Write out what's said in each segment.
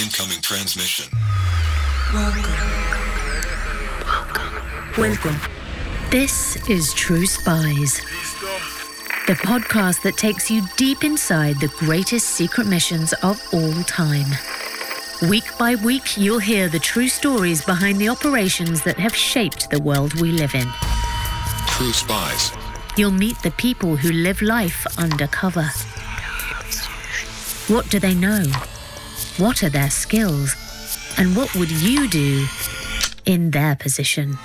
Incoming transmission. Welcome. Welcome. This is True Spies, the podcast that takes you deep inside the greatest secret missions of all time. Week by week, you'll hear the true stories behind the operations that have shaped the world we live in. True Spies. You'll meet the people who live life undercover. What do they know? What are their skills? And what would you do in their position?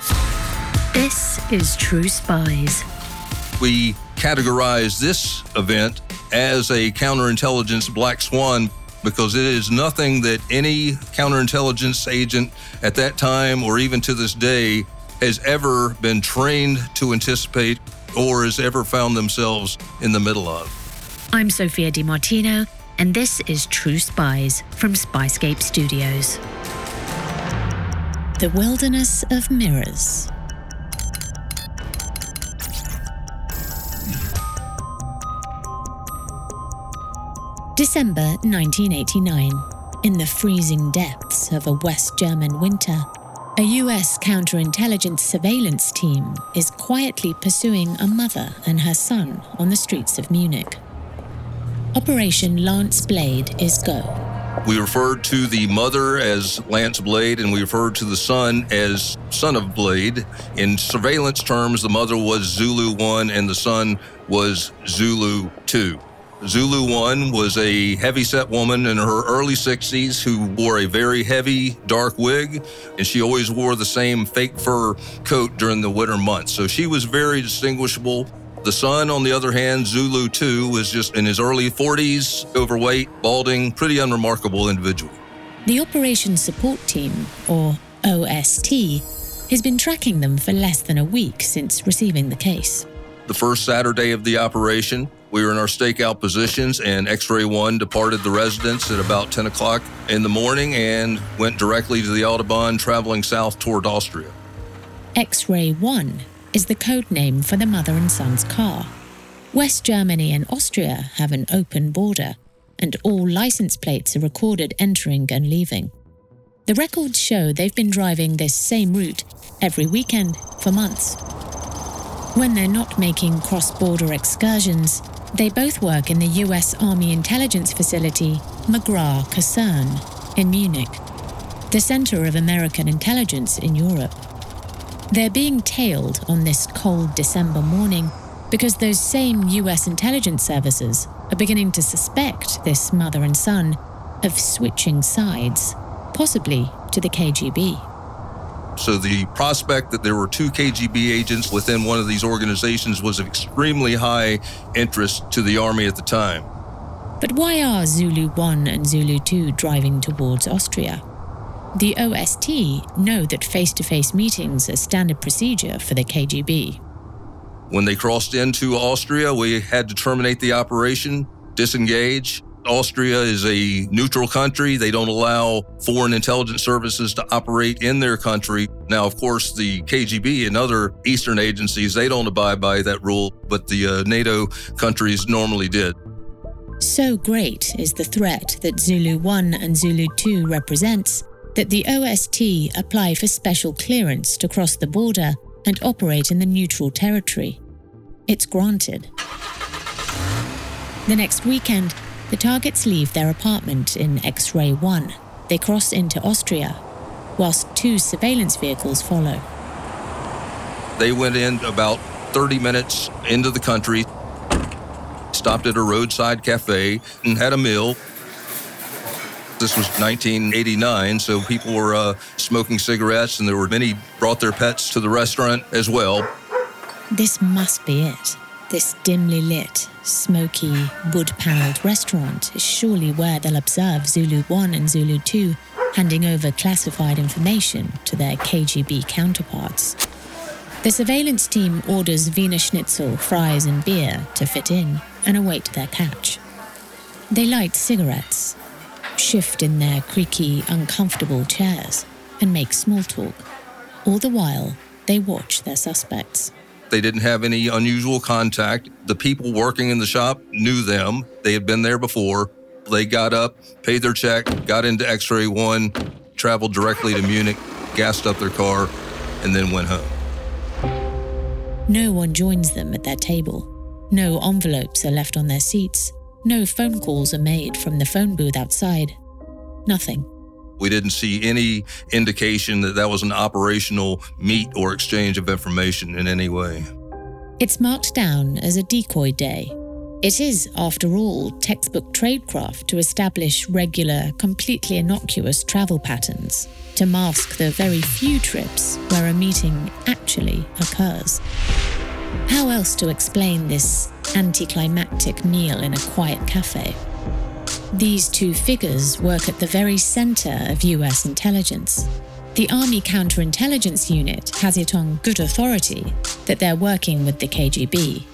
This is True Spies. We categorize this event as a counterintelligence black swan because it is nothing that any counterintelligence agent at that time or even to this day has ever been trained to anticipate or has ever found themselves in the middle of. I'm Sophia Di Martino, and this is True Spies from Spyscape Studios. The Wilderness of Mirrors. December 1989. In the freezing depths of a West German winter, a US counterintelligence surveillance team is quietly pursuing a mother and her son on the streets of Munich. Operation Lance Blade is go. We referred to the mother as Lance Blade and we referred to the son as Son of Blade. In surveillance terms, the mother was Zulu 1 and the son was Zulu 2. Zulu 1 was a heavy-set woman in her early 60s who wore a very heavy dark wig, and she always wore the same fake fur coat during the winter months. So she was very distinguishable. The son, on the other hand, Zulu 2, was just in his early 40s, overweight, balding, pretty unremarkable individual. The Operation Support Team, or OST, has been tracking them for less than a week since receiving the case. The first Saturday of the operation, we were in our stakeout positions, and X Ray 1 departed the residence at about 10 o'clock in the morning and went directly to the Autobahn, traveling south toward Austria. X Ray 1 is the code name for the mother and son's car. West Germany and Austria have an open border, and all license plates are recorded entering and leaving. The records show they've been driving this same route every weekend for months. When they're not making cross border excursions, they both work in the US Army intelligence facility McGraw Kaserne in Munich, the center of American intelligence in Europe. They're being tailed on this cold December morning because those same US intelligence services are beginning to suspect this mother and son of switching sides, possibly to the KGB. So the prospect that there were two KGB agents within one of these organizations was of extremely high interest to the Army at the time. But why are Zulu 1 and Zulu 2 driving towards Austria? The OST know that face to face meetings are standard procedure for the KGB. When they crossed into Austria, we had to terminate the operation, disengage. Austria is a neutral country. They don't allow foreign intelligence services to operate in their country. Now, of course, the KGB and other Eastern agencies, they don't abide by that rule, but the uh, NATO countries normally did. So great is the threat that Zulu 1 and Zulu 2 represents that the OST apply for special clearance to cross the border and operate in the neutral territory. It's granted. The next weekend, the targets leave their apartment in X Ray 1. They cross into Austria, whilst two surveillance vehicles follow. They went in about 30 minutes into the country, stopped at a roadside cafe, and had a meal. This was 1989, so people were uh, smoking cigarettes, and there were many brought their pets to the restaurant as well. This must be it. This dimly lit, smoky, wood panelled restaurant is surely where they'll observe Zulu 1 and Zulu 2 handing over classified information to their KGB counterparts. The surveillance team orders Wiener Schnitzel, fries, and beer to fit in and await their catch. They light cigarettes, shift in their creaky, uncomfortable chairs, and make small talk. All the while, they watch their suspects. They didn't have any unusual contact. The people working in the shop knew them. They had been there before. They got up, paid their check, got into X ray one, traveled directly to Munich, gassed up their car, and then went home. No one joins them at their table. No envelopes are left on their seats. No phone calls are made from the phone booth outside. Nothing. We didn't see any indication that that was an operational meet or exchange of information in any way. It's marked down as a decoy day. It is, after all, textbook tradecraft to establish regular, completely innocuous travel patterns to mask the very few trips where a meeting actually occurs. How else to explain this anticlimactic meal in a quiet cafe? These two figures work at the very center of US intelligence. The Army Counterintelligence Unit has it on good authority that they're working with the KGB,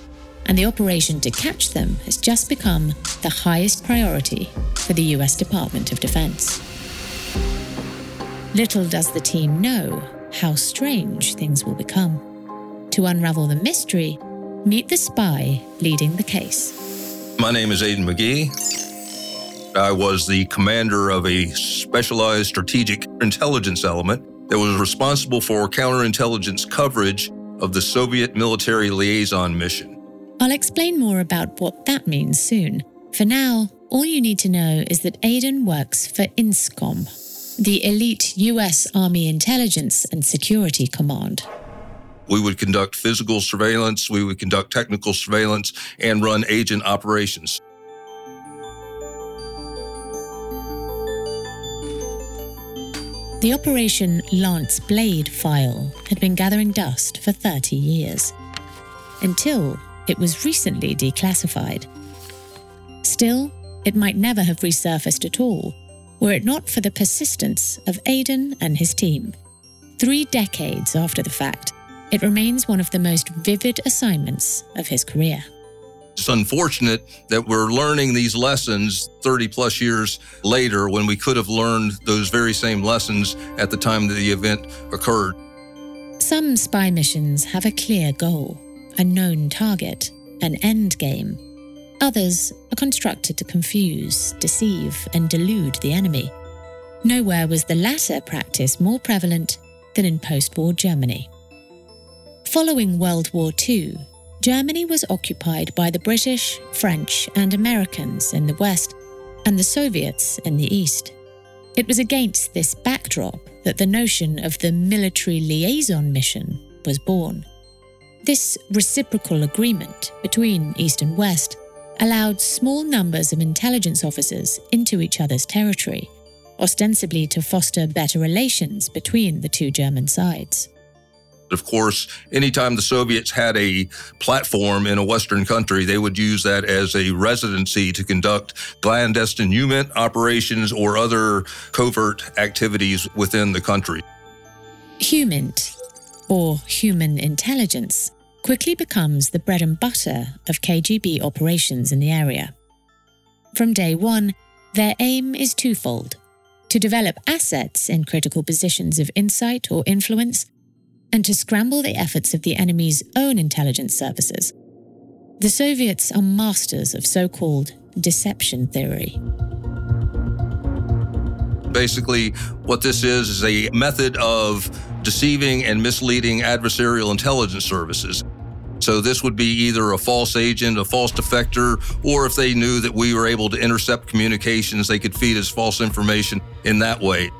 and the operation to catch them has just become the highest priority for the US Department of Defense. Little does the team know how strange things will become. To unravel the mystery, meet the spy leading the case. My name is Aden Magee. I was the commander of a specialized strategic intelligence element that was responsible for counterintelligence coverage of the Soviet military liaison mission. I'll explain more about what that means soon. For now, all you need to know is that Aden works for INSCOM, the elite US Army Intelligence and Security Command. We would conduct physical surveillance, we would conduct technical surveillance, and run agent operations. The Operation Lance Blade file had been gathering dust for 30 years, until it was recently declassified. Still, it might never have resurfaced at all were it not for the persistence of Aden and his team. Three decades after the fact, it remains one of the most vivid assignments of his career. It's unfortunate that we're learning these lessons 30 plus years later when we could have learned those very same lessons at the time that the event occurred. Some spy missions have a clear goal, a known target, an end game. Others are constructed to confuse, deceive, and delude the enemy. Nowhere was the latter practice more prevalent than in post war Germany. Following World War II, Germany was occupied by the British, French, and Americans in the West, and the Soviets in the East. It was against this backdrop that the notion of the military liaison mission was born. This reciprocal agreement between East and West allowed small numbers of intelligence officers into each other's territory, ostensibly to foster better relations between the two German sides. Of course, anytime the Soviets had a platform in a Western country, they would use that as a residency to conduct clandestine HUMINT operations or other covert activities within the country. HUMINT, or human intelligence, quickly becomes the bread and butter of KGB operations in the area. From day one, their aim is twofold to develop assets in critical positions of insight or influence and to scramble the efforts of the enemy's own intelligence services. The Soviets are masters of so called deception theory. Basically, what this is is a method of deceiving and misleading adversarial intelligence services. So, this would be either a false agent, a false defector, or if they knew that we were able to intercept communications, they could feed us false information in that way.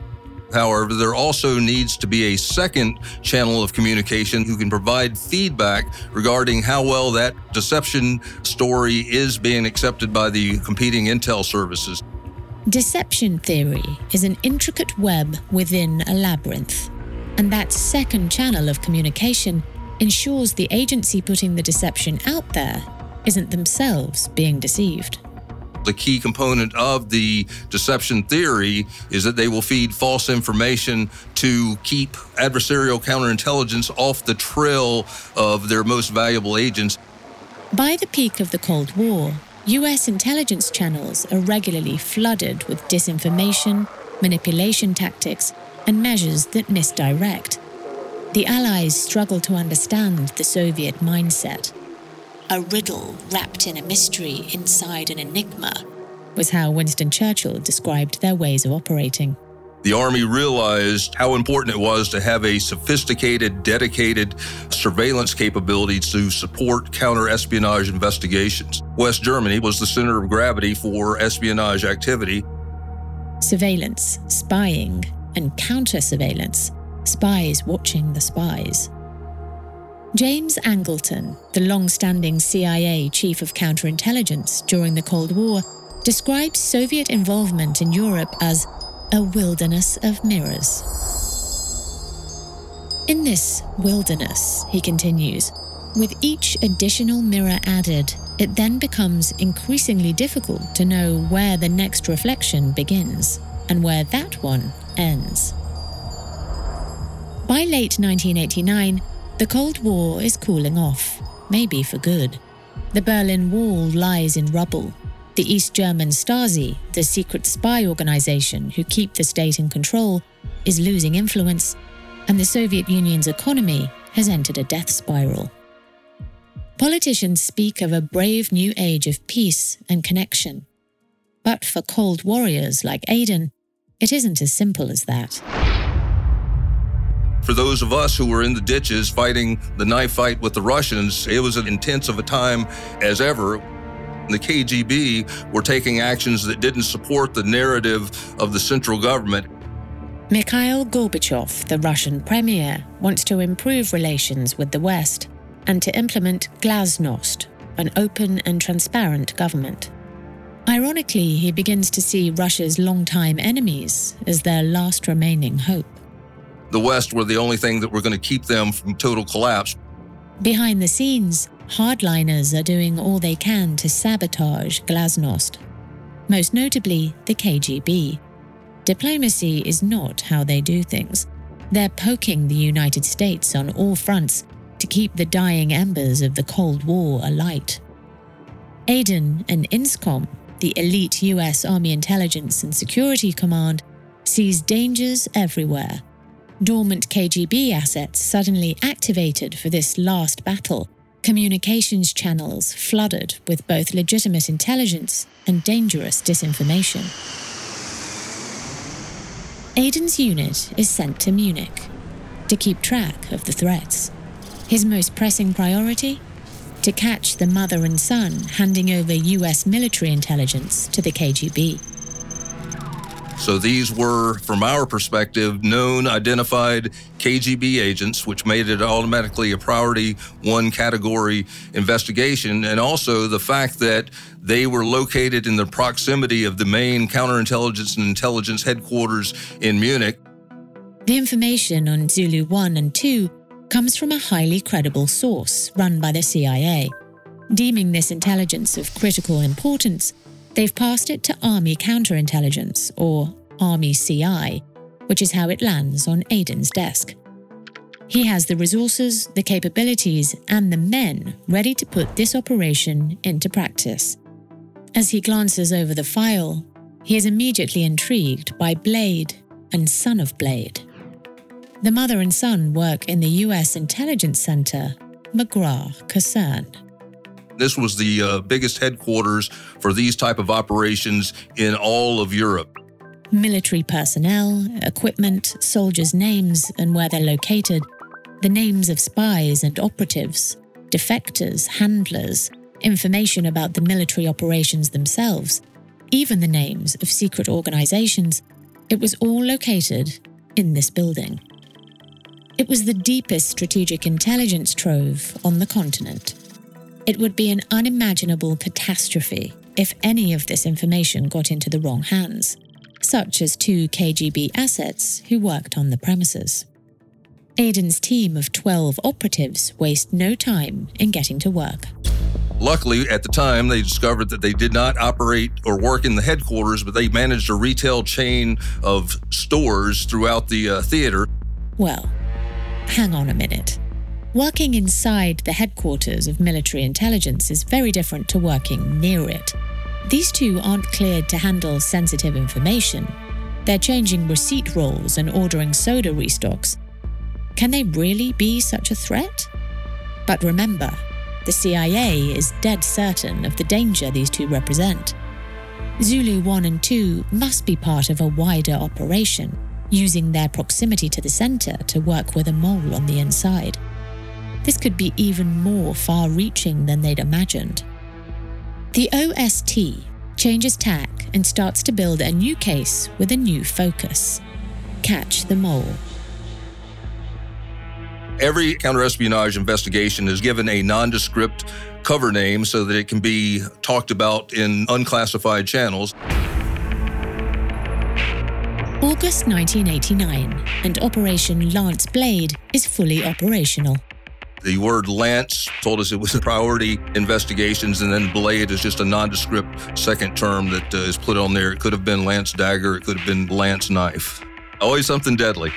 However, there also needs to be a second channel of communication who can provide feedback regarding how well that deception story is being accepted by the competing intel services. Deception theory is an intricate web within a labyrinth, and that second channel of communication ensures the agency putting the deception out there isn't themselves being deceived. The key component of the deception theory is that they will feed false information to keep adversarial counterintelligence off the trail of their most valuable agents. By the peak of the Cold War, US intelligence channels are regularly flooded with disinformation, manipulation tactics, and measures that misdirect. The Allies struggle to understand the Soviet mindset a riddle wrapped in a mystery inside an enigma. was how Winston Churchill described their ways of operating. The Army realized how important it was to have a sophisticated, dedicated surveillance capability to support counter espionage investigations. West Germany was the center of gravity for espionage activity. Surveillance, spying, and counter surveillance, spies watching the spies. James Angleton, the long standing CIA chief of counterintelligence during the Cold War, describes Soviet involvement in Europe as a wilderness of mirrors. In this wilderness, he continues, with each additional mirror added, it then becomes increasingly difficult to know where the next reflection begins and where that one ends. By late 1989, the Cold War is cooling off, maybe for good. The Berlin Wall lies in rubble, the East German Stasi, the secret spy organization who keep the state in control, is losing influence, and the Soviet Union's economy has entered a death spiral. Politicians speak of a brave new age of peace and connection. But for cold warriors like Aden, it isn't as simple as that. For those of us who were in the ditches fighting the knife fight with the Russians, it was as intense of a time as ever the KGB were taking actions that didn't support the narrative of the central government. Mikhail Gorbachev, the Russian premier, wants to improve relations with the West and to implement glasnost, an open and transparent government. Ironically, he begins to see Russia's longtime enemies as their last remaining hope. The West were the only thing that were going to keep them from total collapse. Behind the scenes, hardliners are doing all they can to sabotage Glasnost, most notably the KGB. Diplomacy is not how they do things. They're poking the United States on all fronts to keep the dying embers of the Cold War alight. Aden and INSCOM, the elite US Army Intelligence and Security Command, sees dangers everywhere. Dormant KGB assets suddenly activated for this last battle communications channels flooded with both legitimate intelligence and dangerous disinformation. Aden's unit is sent to Munich to keep track of the threats. His most pressing priority? To catch the mother and son handing over US military intelligence to the KGB. So these were, from our perspective, known, identified KGB agents, which made it automatically a priority one category investigation. And also the fact that they were located in the proximity of the main counterintelligence and intelligence headquarters in Munich. The information on Zulu 1 and 2 comes from a highly credible source run by the CIA. Deeming this intelligence of critical importance, They've passed it to Army Counterintelligence, or Army CI, which is how it lands on Aden's desk. He has the resources, the capabilities, and the men ready to put this operation into practice. As he glances over the file, he is immediately intrigued by Blade and Son of Blade. The mother and son work in the US Intelligence Center, McGraw Kaserne. This was the uh, biggest headquarters for these type of operations in all of Europe. Military personnel, equipment, soldiers' names and where they're located, the names of spies and operatives, defectors, handlers, information about the military operations themselves, even the names of secret organizations, it was all located in this building. It was the deepest strategic intelligence trove on the continent. It would be an unimaginable catastrophe if any of this information got into the wrong hands, such as two KGB assets who worked on the premises. Aden's team of 12 operatives waste no time in getting to work. Luckily, at the time, they discovered that they did not operate or work in the headquarters, but they managed a retail chain of stores throughout the uh, theater. Well, hang on a minute. Working inside the headquarters of military intelligence is very different to working near it. These two aren't cleared to handle sensitive information. They're changing receipt rolls and ordering soda restocks. Can they really be such a threat? But remember, the CIA is dead certain of the danger these two represent. Zulu 1 and 2 must be part of a wider operation, using their proximity to the center to work with a mole on the inside. This could be even more far reaching than they'd imagined. The OST changes tack and starts to build a new case with a new focus catch the mole. Every counterespionage investigation is given a nondescript cover name so that it can be talked about in unclassified channels. August 1989, and Operation Lance Blade is fully operational. The word Lance told us it was priority investigations, and then Blade is just a nondescript second term that uh, is put on there. It could have been Lance Dagger, it could have been Lance Knife. Always something deadly.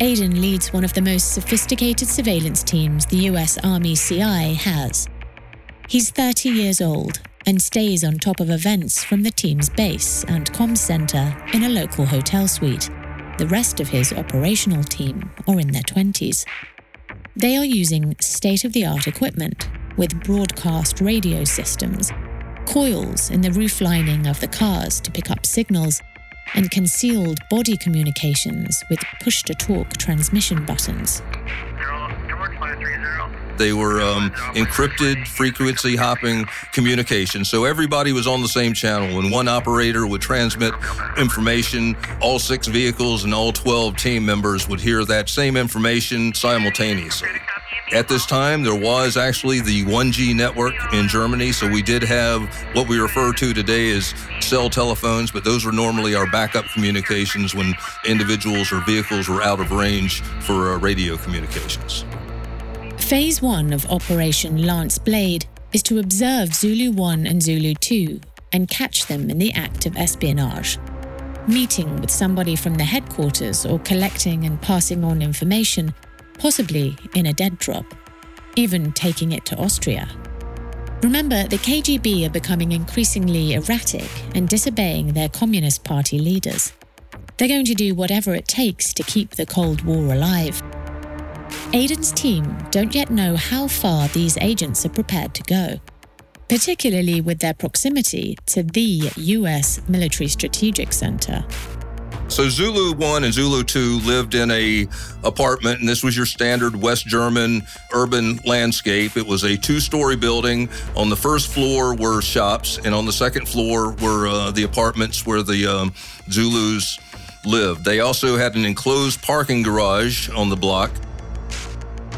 Aden leads one of the most sophisticated surveillance teams the US Army CI has. He's 30 years old and stays on top of events from the team's base and comms center in a local hotel suite. The rest of his operational team are in their 20s. They are using state of the art equipment with broadcast radio systems, coils in the roof lining of the cars to pick up signals, and concealed body communications with push to talk transmission buttons. They were um, encrypted frequency hopping communication. So everybody was on the same channel. When one operator would transmit information, all six vehicles and all 12 team members would hear that same information simultaneously. At this time, there was actually the 1G network in Germany, so we did have what we refer to today as cell telephones, but those were normally our backup communications when individuals or vehicles were out of range for uh, radio communications. Phase 1 of Operation Lance Blade is to observe Zulu 1 and Zulu 2 and catch them in the act of espionage. Meeting with somebody from the headquarters or collecting and passing on information, possibly in a dead drop, even taking it to Austria. Remember, the KGB are becoming increasingly erratic and disobeying their Communist Party leaders. They're going to do whatever it takes to keep the Cold War alive Aden's team don't yet know how far these agents are prepared to go, particularly with their proximity to the US Military Strategic Center. So Zulu 1 and Zulu 2 lived in a apartment and this was your standard West German urban landscape. It was a two-story building. On the first floor were shops and on the second floor were uh, the apartments where the um, Zulus lived. They also had an enclosed parking garage on the block.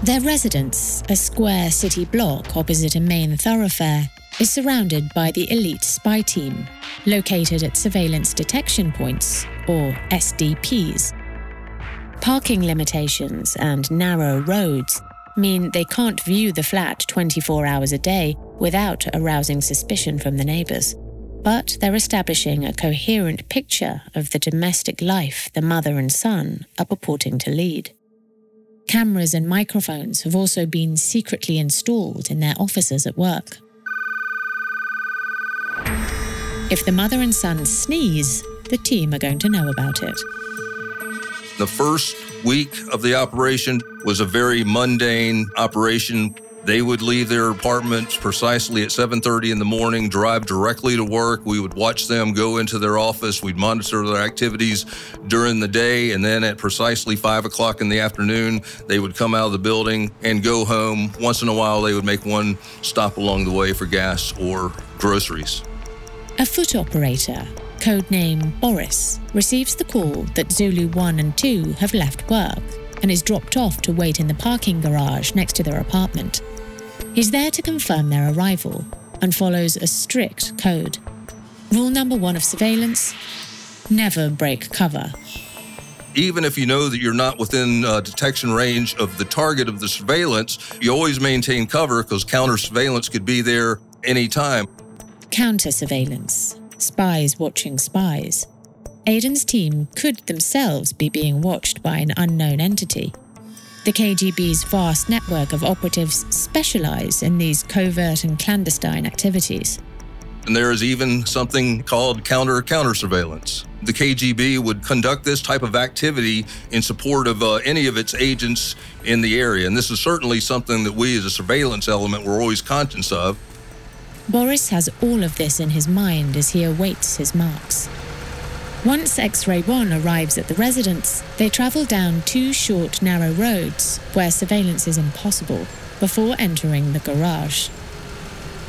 Their residence, a square city block opposite a main thoroughfare, is surrounded by the elite spy team, located at surveillance detection points, or SDPs. Parking limitations and narrow roads mean they can't view the flat 24 hours a day without arousing suspicion from the neighbours. But they're establishing a coherent picture of the domestic life the mother and son are purporting to lead. Cameras and microphones have also been secretly installed in their offices at work. If the mother and son sneeze, the team are going to know about it. The first week of the operation was a very mundane operation they would leave their apartments precisely at 7:30 in the morning, drive directly to work. We would watch them go into their office. We'd monitor their activities during the day, and then at precisely five o'clock in the afternoon, they would come out of the building and go home. Once in a while, they would make one stop along the way for gas or groceries. A foot operator, codename Boris, receives the call that Zulu 1 and 2 have left work and is dropped off to wait in the parking garage next to their apartment. He's there to confirm their arrival and follows a strict code. Rule number one of surveillance never break cover. Even if you know that you're not within uh, detection range of the target of the surveillance, you always maintain cover because counter surveillance could be there anytime. Counter surveillance, spies watching spies. Aden's team could themselves be being watched by an unknown entity. The KGB's vast network of operatives specialize in these covert and clandestine activities. And there is even something called counter counter surveillance. The KGB would conduct this type of activity in support of uh, any of its agents in the area. And this is certainly something that we as a surveillance element were always conscious of. Boris has all of this in his mind as he awaits his marks. Once X Ray 1 arrives at the residence, they travel down two short, narrow roads where surveillance is impossible before entering the garage.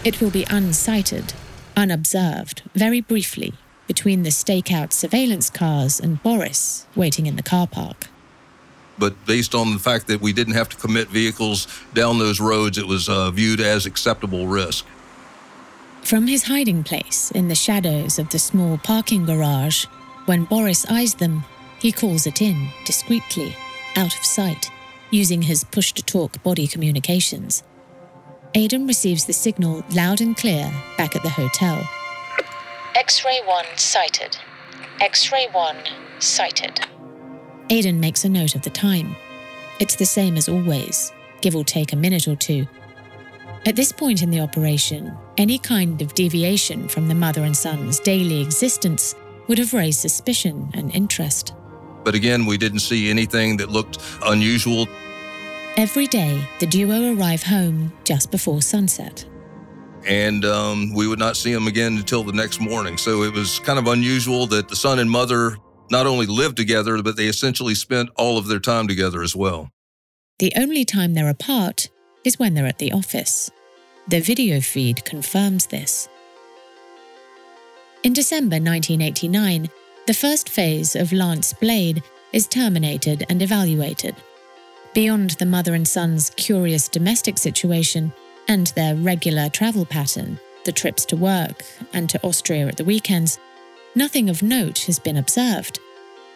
It will be unsighted, unobserved, very briefly, between the stakeout surveillance cars and Boris waiting in the car park. But based on the fact that we didn't have to commit vehicles down those roads, it was uh, viewed as acceptable risk. From his hiding place in the shadows of the small parking garage, when Boris eyes them, he calls it in discreetly, out of sight, using his push to talk body communications. Aden receives the signal loud and clear back at the hotel. X ray 1 sighted. X ray 1 sighted. Aden makes a note of the time. It's the same as always, give or take a minute or two. At this point in the operation, any kind of deviation from the mother and son's daily existence would have raised suspicion and interest. But again, we didn't see anything that looked unusual. Every day, the duo arrive home just before sunset. And um, we would not see them again until the next morning. So it was kind of unusual that the son and mother not only lived together, but they essentially spent all of their time together as well. The only time they're apart is when they're at the office. The video feed confirms this. In December 1989, the first phase of Lance Blade is terminated and evaluated. Beyond the mother and son's curious domestic situation and their regular travel pattern, the trips to work and to Austria at the weekends, nothing of note has been observed.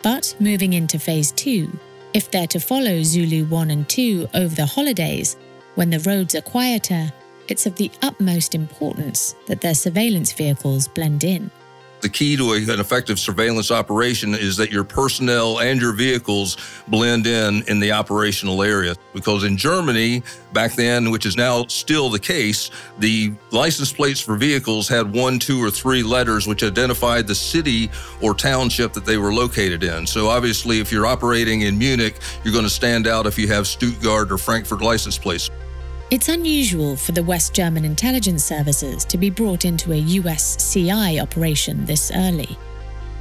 But moving into phase two, if they're to follow Zulu 1 and 2 over the holidays, when the roads are quieter, it's of the utmost importance that their surveillance vehicles blend in. The key to an effective surveillance operation is that your personnel and your vehicles blend in in the operational area. Because in Germany, back then, which is now still the case, the license plates for vehicles had one, two, or three letters which identified the city or township that they were located in. So obviously, if you're operating in Munich, you're going to stand out if you have Stuttgart or Frankfurt license plates. It's unusual for the West German intelligence services to be brought into a US CI operation this early.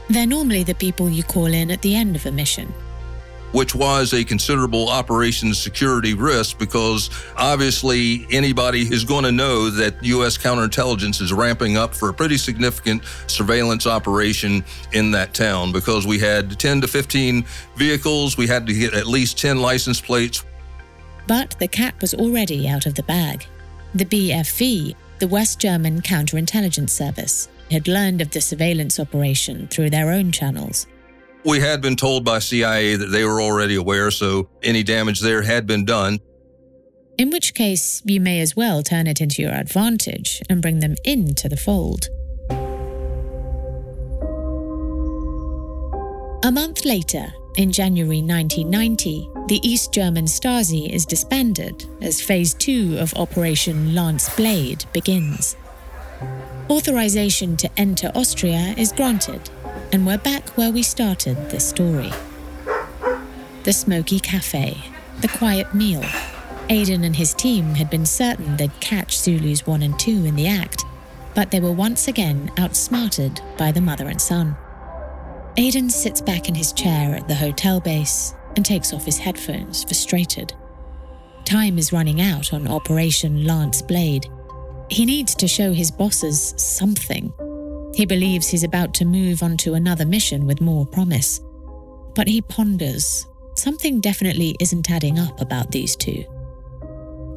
They're normally the people you call in at the end of a mission. Which was a considerable operations security risk because obviously anybody is going to know that U.S. counterintelligence is ramping up for a pretty significant surveillance operation in that town because we had 10 to 15 vehicles, we had to get at least 10 license plates. But the cat was already out of the bag. The BFV, the West German Counterintelligence Service, had learned of the surveillance operation through their own channels. We had been told by CIA that they were already aware, so any damage there had been done. In which case, you may as well turn it into your advantage and bring them into the fold. A month later, in January 1990, the East German Stasi is disbanded as Phase 2 of Operation Lance Blade begins. Authorization to enter Austria is granted, and we're back where we started this story. The smoky cafe, the quiet meal. Aden and his team had been certain they'd catch Zulus 1 and 2 in the act, but they were once again outsmarted by the mother and son. Aden sits back in his chair at the hotel base and takes off his headphones, frustrated. Time is running out on Operation Lance Blade. He needs to show his bosses something. He believes he's about to move on to another mission with more promise. But he ponders something definitely isn't adding up about these two.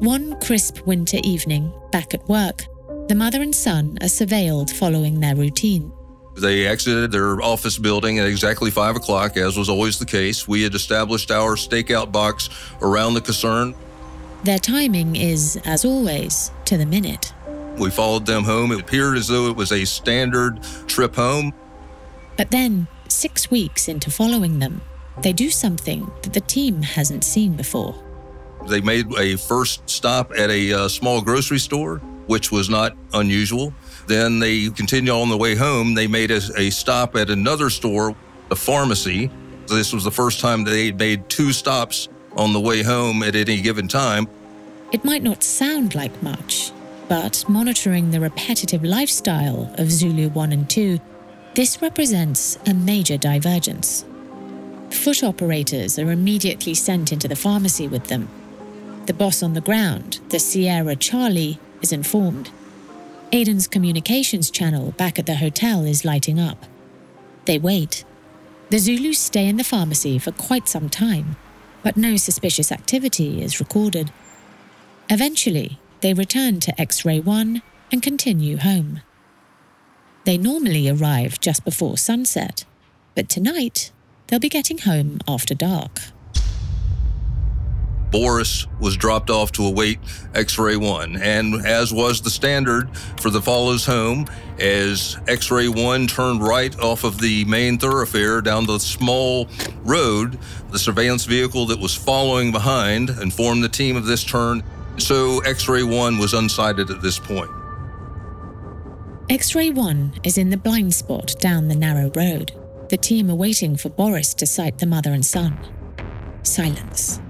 One crisp winter evening, back at work, the mother and son are surveilled following their routine. They exited their office building at exactly 5 o'clock, as was always the case. We had established our stakeout box around the concern. Their timing is, as always, to the minute. We followed them home. It appeared as though it was a standard trip home. But then, six weeks into following them, they do something that the team hasn't seen before. They made a first stop at a uh, small grocery store, which was not unusual. Then they continue on the way home. They made a, a stop at another store, a pharmacy. This was the first time they made two stops on the way home at any given time. It might not sound like much, But monitoring the repetitive lifestyle of Zulu 1 and 2, this represents a major divergence. Foot operators are immediately sent into the pharmacy with them. The boss on the ground, the Sierra Charlie, is informed. Aden's communications channel back at the hotel is lighting up. They wait. The Zulus stay in the pharmacy for quite some time, but no suspicious activity is recorded. Eventually, they return to X Ray 1 and continue home. They normally arrive just before sunset, but tonight they'll be getting home after dark. Boris was dropped off to await X ray 1, and as was the standard for the follows home, as X ray 1 turned right off of the main thoroughfare down the small road, the surveillance vehicle that was following behind informed the team of this turn, so X ray 1 was unsighted at this point. X ray 1 is in the blind spot down the narrow road. The team are waiting for Boris to sight the mother and son. Silence.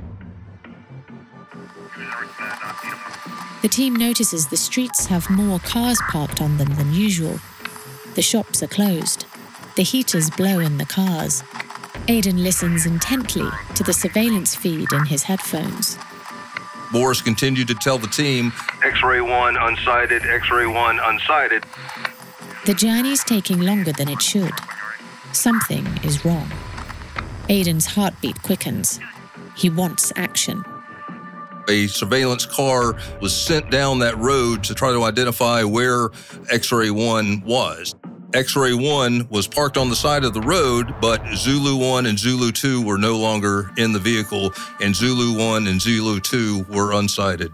The team notices the streets have more cars parked on them than usual. The shops are closed. The heaters blow in the cars. Aden listens intently to the surveillance feed in his headphones. Boris continued to tell the team X ray 1 unsighted, X ray 1 unsighted. The journey's taking longer than it should. Something is wrong. Aden's heartbeat quickens. He wants action. A surveillance car was sent down that road to try to identify where X ray 1 was. X ray 1 was parked on the side of the road, but Zulu 1 and Zulu 2 were no longer in the vehicle, and Zulu 1 and Zulu 2 were unsighted.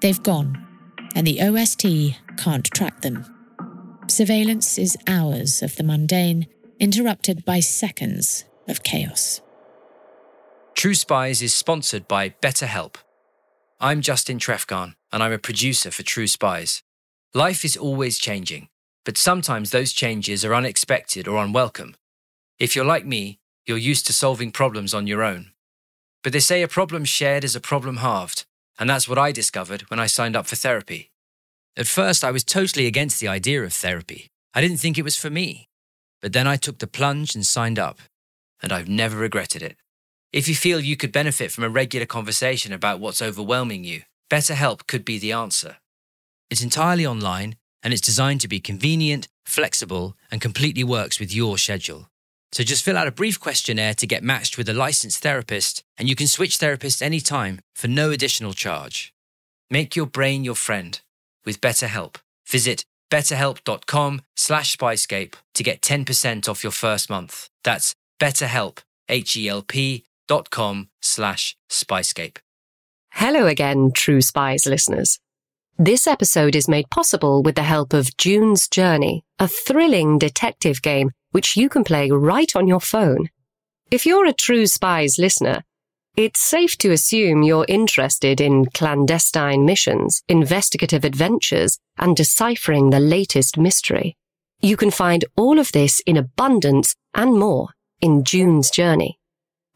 They've gone, and the OST can't track them. Surveillance is hours of the mundane, interrupted by seconds of chaos. True Spies is sponsored by BetterHelp. I'm Justin Trefgarn, and I'm a producer for True Spies. Life is always changing, but sometimes those changes are unexpected or unwelcome. If you're like me, you're used to solving problems on your own. But they say a problem shared is a problem halved, and that's what I discovered when I signed up for therapy. At first, I was totally against the idea of therapy. I didn't think it was for me. But then I took the plunge and signed up, and I've never regretted it. If you feel you could benefit from a regular conversation about what's overwhelming you, BetterHelp could be the answer. It's entirely online and it's designed to be convenient, flexible, and completely works with your schedule. So just fill out a brief questionnaire to get matched with a licensed therapist, and you can switch therapists anytime for no additional charge. Make your brain your friend with BetterHelp. Visit betterhelp.com slash spyscape to get 10% off your first month. That's betterhelp, H-E-L-P dot com slash spyscape. Hello again, True Spies listeners. This episode is made possible with the help of June's Journey, a thrilling detective game which you can play right on your phone. If you're a True Spies listener, it's safe to assume you're interested in clandestine missions, investigative adventures, and deciphering the latest mystery. You can find all of this in abundance and more in June's Journey.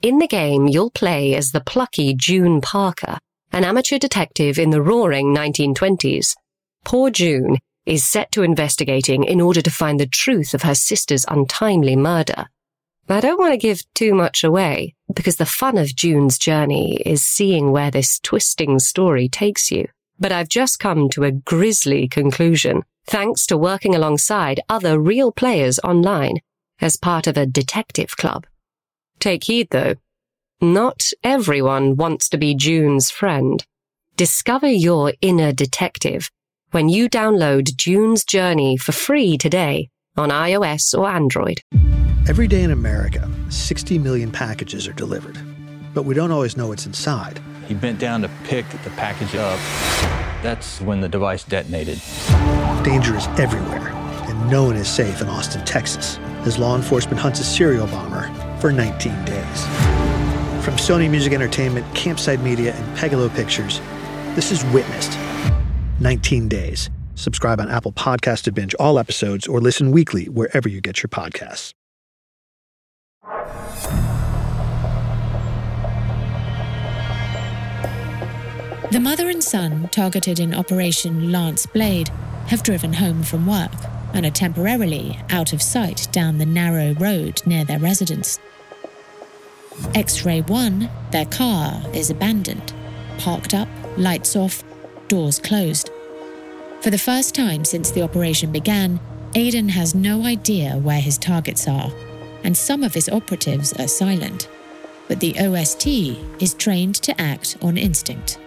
In the game, you'll play as the plucky June Parker, an amateur detective in the roaring 1920s. Poor June is set to investigating in order to find the truth of her sister's untimely murder. I don't want to give too much away because the fun of June's journey is seeing where this twisting story takes you. But I've just come to a grisly conclusion thanks to working alongside other real players online as part of a detective club. Take heed though. Not everyone wants to be June's friend. Discover your inner detective when you download June's Journey for free today on iOS or Android. Every day in America, 60 million packages are delivered, but we don't always know what's inside. He bent down to pick the package up. That's when the device detonated. Danger is everywhere, and no one is safe in Austin, Texas, as law enforcement hunts a serial bomber for 19 days. From Sony Music Entertainment, Campside Media, and Pegalo Pictures, this is Witnessed 19 Days. Subscribe on Apple Podcast to binge all episodes or listen weekly wherever you get your podcasts. The mother and son, targeted in Operation Lance Blade, have driven home from work and are temporarily out of sight down the narrow road near their residence. X Ray 1, their car, is abandoned, parked up, lights off, doors closed. For the first time since the operation began, Aden has no idea where his targets are, and some of his operatives are silent. But the OST is trained to act on instinct.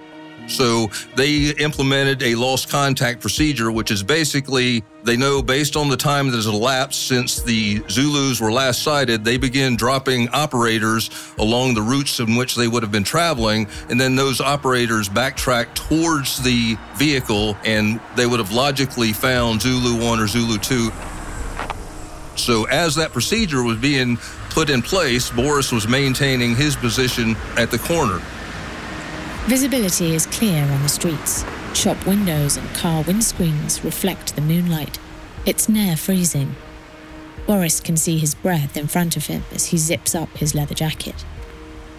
So they implemented a lost contact procedure, which is basically they know based on the time that has elapsed since the Zulus were last sighted, they begin dropping operators along the routes in which they would have been traveling. And then those operators backtrack towards the vehicle and they would have logically found Zulu 1 or Zulu 2. So as that procedure was being put in place, Boris was maintaining his position at the corner. Visibility is clear on the streets. Shop windows and car windscreens reflect the moonlight. It's near freezing. Boris can see his breath in front of him as he zips up his leather jacket.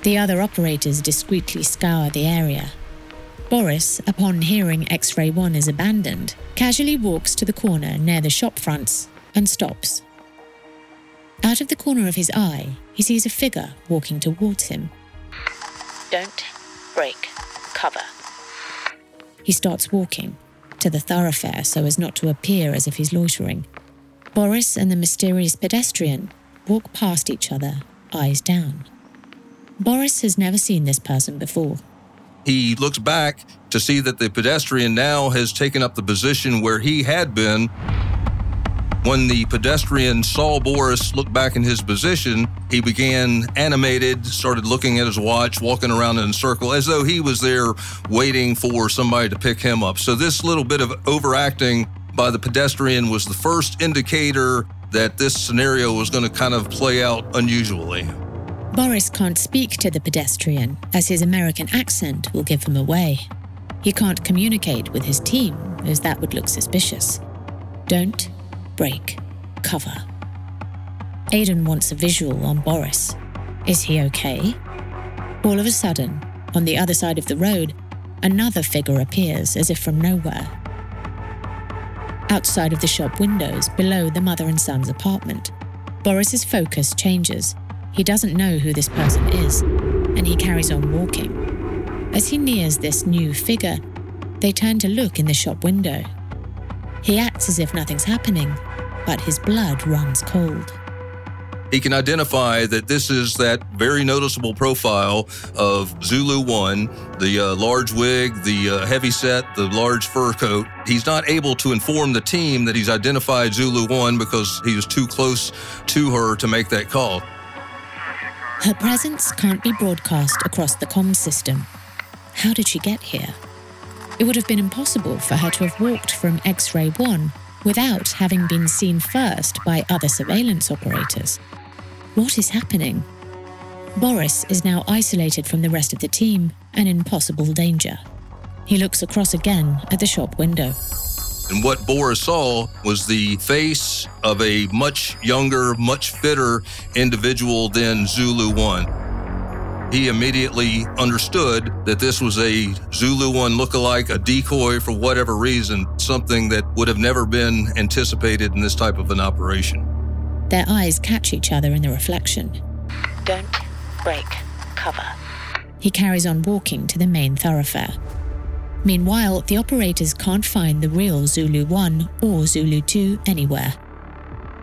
The other operators discreetly scour the area. Boris, upon hearing X ray 1 is abandoned, casually walks to the corner near the shop fronts and stops. Out of the corner of his eye, he sees a figure walking towards him. Don't break cover. He starts walking to the thoroughfare so as not to appear as if he's loitering. Boris and the mysterious pedestrian walk past each other, eyes down. Boris has never seen this person before. He looks back to see that the pedestrian now has taken up the position where he had been. When the pedestrian saw Boris look back in his position, he began animated, started looking at his watch, walking around in a circle as though he was there waiting for somebody to pick him up. So, this little bit of overacting by the pedestrian was the first indicator that this scenario was going to kind of play out unusually. Boris can't speak to the pedestrian, as his American accent will give him away. He can't communicate with his team, as that would look suspicious. Don't break cover. Aden wants a visual on Boris. Is he okay? All of a sudden, on the other side of the road, another figure appears as if from nowhere. Outside of the shop windows, below the mother and son's apartment, Boris's focus changes. He doesn't know who this person is, and he carries on walking. As he nears this new figure, they turn to look in the shop window. He acts as if nothing's happening, but his blood runs cold. He can identify that this is that very noticeable profile of Zulu 1, the uh, large wig, the uh, heavy set, the large fur coat. He's not able to inform the team that he's identified Zulu 1 because he was too close to her to make that call. Her presence can't be broadcast across the comms system. How did she get here? It would have been impossible for her to have walked from X ray 1 without having been seen first by other surveillance operators. What is happening? Boris is now isolated from the rest of the team and in possible danger. He looks across again at the shop window. And what Boris saw was the face of a much younger, much fitter individual than Zulu 1. He immediately understood that this was a Zulu 1 lookalike, a decoy for whatever reason, something that would have never been anticipated in this type of an operation. Their eyes catch each other in the reflection. Don't break cover. He carries on walking to the main thoroughfare. Meanwhile, the operators can't find the real Zulu 1 or Zulu 2 anywhere.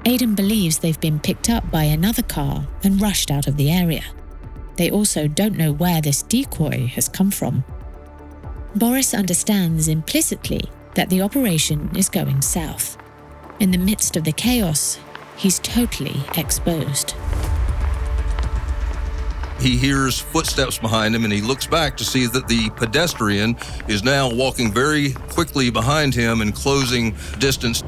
Aden believes they've been picked up by another car and rushed out of the area. They also don't know where this decoy has come from. Boris understands implicitly that the operation is going south. In the midst of the chaos, he's totally exposed. He hears footsteps behind him and he looks back to see that the pedestrian is now walking very quickly behind him and closing distance.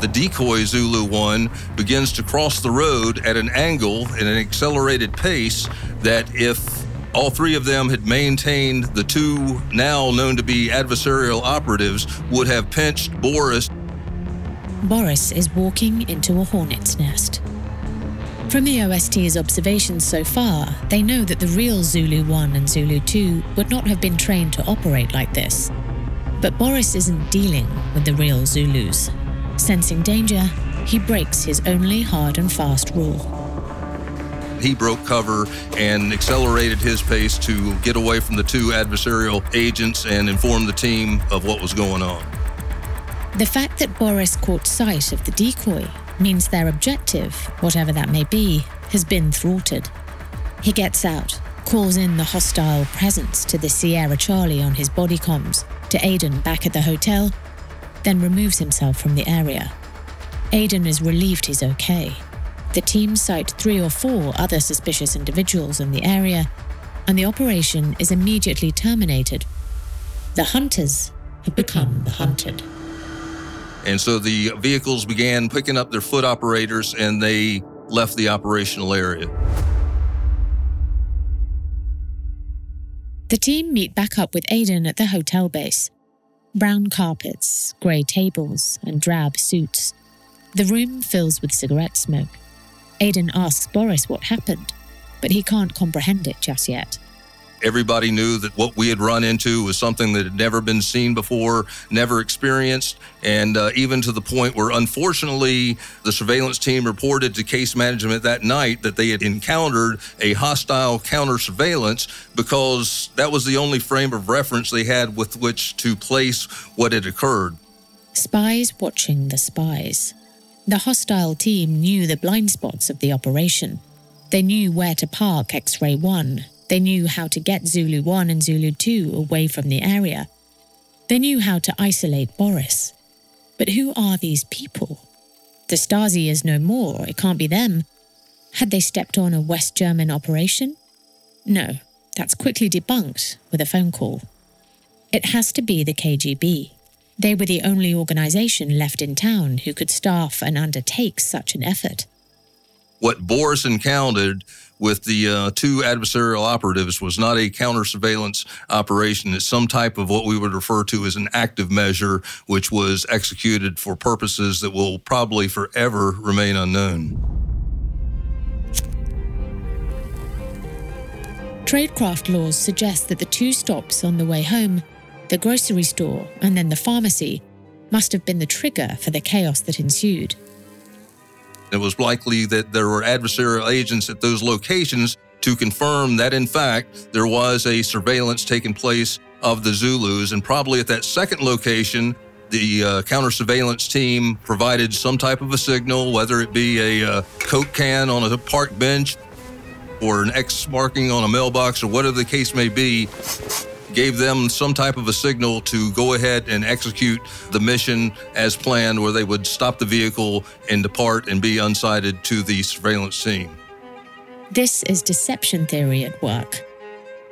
The decoy Zulu 1 begins to cross the road at an angle in an accelerated pace that if all three of them had maintained the two now known to be adversarial operatives would have pinched Boris Boris is walking into a hornet's nest. From the OST's observations so far, they know that the real Zulu 1 and Zulu 2 would not have been trained to operate like this. But Boris isn't dealing with the real Zulus. Sensing danger, he breaks his only hard and fast rule. He broke cover and accelerated his pace to get away from the two adversarial agents and inform the team of what was going on. The fact that Boris caught sight of the decoy means their objective, whatever that may be, has been thwarted. He gets out, calls in the hostile presence to the Sierra Charlie on his body comms, to Aden back at the hotel, then removes himself from the area. Aden is relieved he's okay. The team sight three or four other suspicious individuals in the area, and the operation is immediately terminated. The hunters have become the hunted. And so the vehicles began picking up their foot operators and they left the operational area. The team meet back up with Aden at the hotel base. Brown carpets, grey tables, and drab suits. The room fills with cigarette smoke. Aden asks Boris what happened, but he can't comprehend it just yet. Everybody knew that what we had run into was something that had never been seen before, never experienced, and uh, even to the point where, unfortunately, the surveillance team reported to case management that night that they had encountered a hostile counter surveillance because that was the only frame of reference they had with which to place what had occurred. Spies watching the spies. The hostile team knew the blind spots of the operation. They knew where to park X Ray 1 they knew how to get Zulu 1 and Zulu 2 away from the area. They knew how to isolate Boris. But who are these people? The Stasi is no more, it can't be them. Had they stepped on a West German operation? No, that's quickly debunked with a phone call. It has to be the KGB. They were the only organization left in town who could staff and undertake such an effort. What Boris encountered with the uh, two adversarial operatives was not a counter surveillance operation. It's some type of what we would refer to as an active measure, which was executed for purposes that will probably forever remain unknown. Tradecraft laws suggest that the two stops on the way home, the grocery store and then the pharmacy, must have been the trigger for the chaos that ensued. It was likely that there were adversarial agents at those locations to confirm that, in fact, there was a surveillance taking place of the Zulus. And probably at that second location, the uh, counter surveillance team provided some type of a signal, whether it be a uh, Coke can on a park bench or an X marking on a mailbox or whatever the case may be, gave them some type of a signal to go ahead and execute the mission as planned, where they would stop the vehicle and depart and be unsighted to the surveillance scene. This is deception theory at work.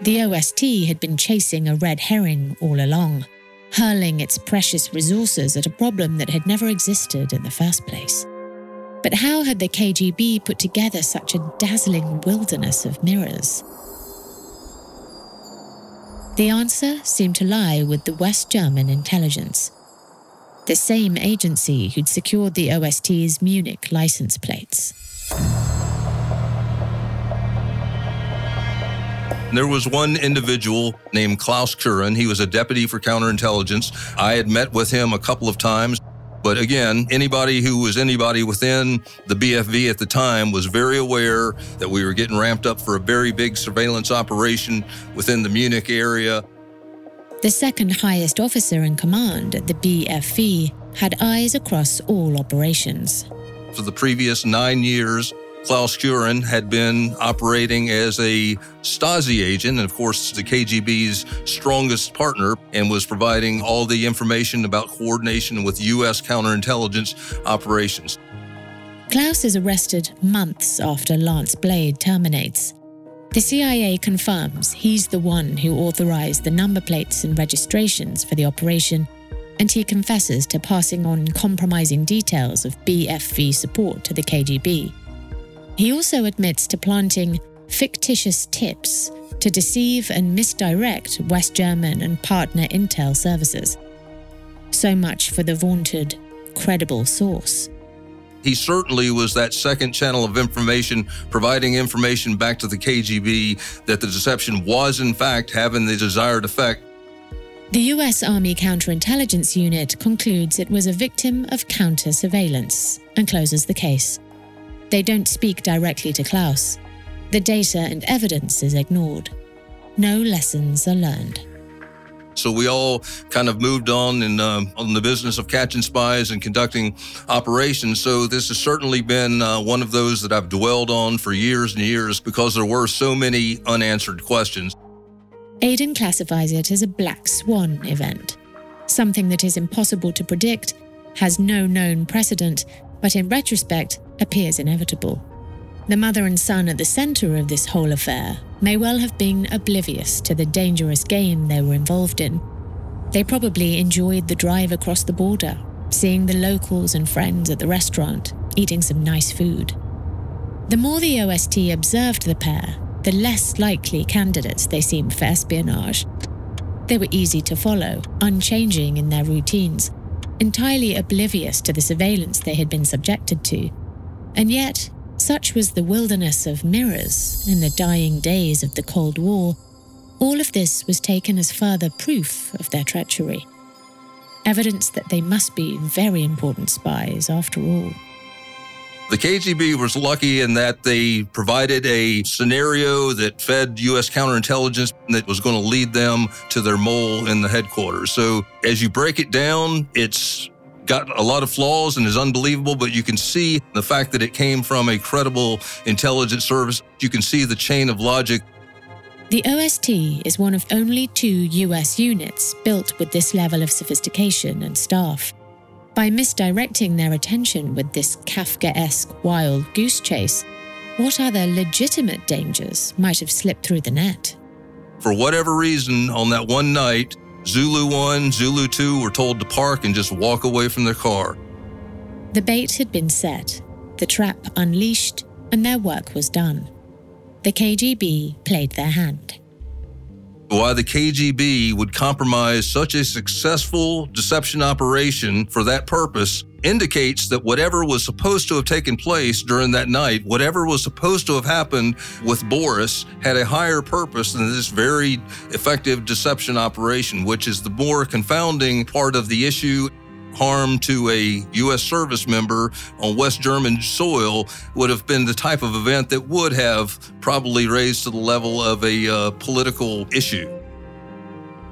The OST had been chasing a red herring all along, hurling its precious resources at a problem that had never existed in the first place. But how had the KGB put together such a dazzling wilderness of mirrors? The answer seemed to lie with the West German intelligence, the same agency who'd secured the OST's Munich license plates. There was one individual named Klaus Kuron. He was a deputy for counterintelligence. I had met with him a couple of times. But again, anybody who was anybody within the BFV at the time was very aware that we were getting ramped up for a very big surveillance operation within the Munich area. The second highest officer in command at the BFV had eyes across all operations. For the previous nine years, Klaus Kuron had been operating as a Stasi agent, and of course, the KGB's strongest partner, and was providing all the information about coordination with U.S. counterintelligence operations. Klaus is arrested months after Lance Blade terminates. The CIA confirms he's the one who authorized the number plates and registrations for the operation, and he confesses to passing on compromising details of BFV support to the KGB. He also admits to planting fictitious tips to deceive and misdirect West German and partner intel services. So much for the vaunted credible source. He certainly was that second channel of information, providing information back to the KGB that the deception was, in fact, having the desired effect. The US Army Counterintelligence Unit concludes it was a victim of counter surveillance and closes the case. They don't speak directly to Klaus. The data and evidence is ignored. No lessons are learned. So we all kind of moved on in um, on the business of catching spies and conducting operations. So this has certainly been uh, one of those that I've dwelled on for years and years because there were so many unanswered questions. Aden classifies it as a black swan event, something that is impossible to predict, has no known precedent, but in retrospect appears inevitable. The mother and son at the centre of this whole affair may well have been oblivious to the dangerous game they were involved in. They probably enjoyed the drive across the border, seeing the locals and friends at the restaurant, eating some nice food. The more the OST observed the pair, the less likely candidates they seemed for espionage. They were easy to follow, unchanging in their routines, entirely oblivious to the surveillance they had been subjected to. And yet, such was the wilderness of mirrors in the dying days of the Cold War, all of this was taken as further proof of their treachery. Evidence that they must be very important spies after all. The KGB was lucky in that they provided a scenario that fed U.S. counterintelligence that was going to lead them to their mole in the headquarters. So as you break it down, it's got a lot of flaws and is unbelievable, but you can see the fact that it came from a credible intelligence service. You can see the chain of logic. The OST is one of only two US units built with this level of sophistication and staff. By misdirecting their attention with this Kafka esque wild goose chase, what other legitimate dangers might have slipped through the net? For whatever reason, on that one night, Zulu 1, Zulu 2 were told to park and just walk away from their car. The bait had been set, the trap unleashed, and their work was done. The KGB played their hand. Why the KGB would compromise such a successful deception operation for that purpose indicates that whatever was supposed to have taken place during that night, whatever was supposed to have happened with Boris, had a higher purpose than this very effective deception operation, which is the more confounding part of the issue harm to a U.S. service member on West German soil would have been the type of event that would have probably raised to the level of a uh, political issue.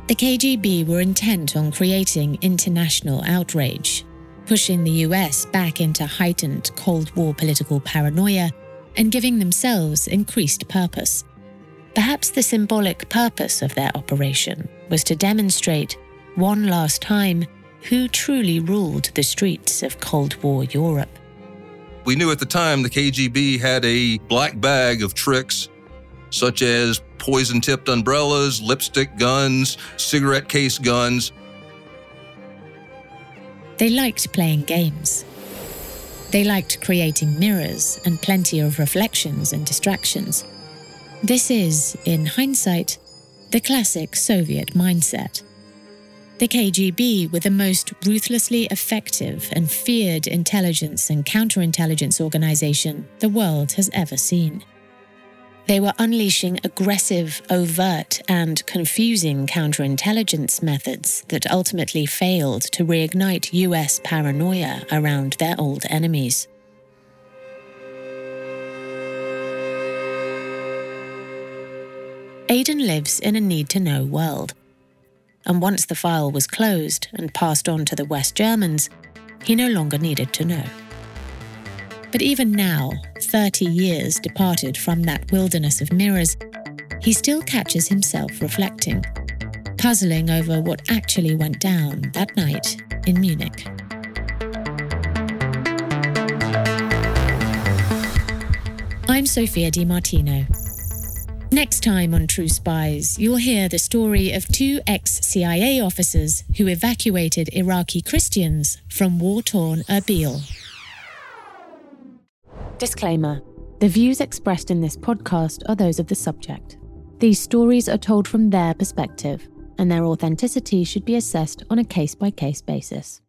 The KGB were intent on creating international outrage, pushing the US back into heightened Cold War political paranoia and giving themselves increased purpose. Perhaps the symbolic purpose of their operation was to demonstrate, one last time, who truly ruled the streets of Cold War Europe. We knew at the time the KGB had a black bag of tricks, such as poison tipped umbrellas, lipstick guns, cigarette case guns. They liked playing games. They liked creating mirrors and plenty of reflections and distractions. This is, in hindsight, the classic Soviet mindset. The KGB were the most ruthlessly effective and feared intelligence and counterintelligence organization the world has ever seen. They were unleashing aggressive, overt, and confusing counterintelligence methods that ultimately failed to reignite US paranoia around their old enemies. Aden lives in a need to know world. And once the file was closed and passed on to the West Germans, he no longer needed to know. But even now, 30 years departed from that wilderness of mirrors, he still catches himself reflecting, puzzling over what actually went down that night in Munich. I'm Sophia Di Martino. Next time on True Spies, you'll hear the story of two ex CIA officers who evacuated Iraqi Christians from war torn Erbil. Disclaimer The views expressed in this podcast are those of the subject. These stories are told from their perspective, and their authenticity should be assessed on a case by case basis.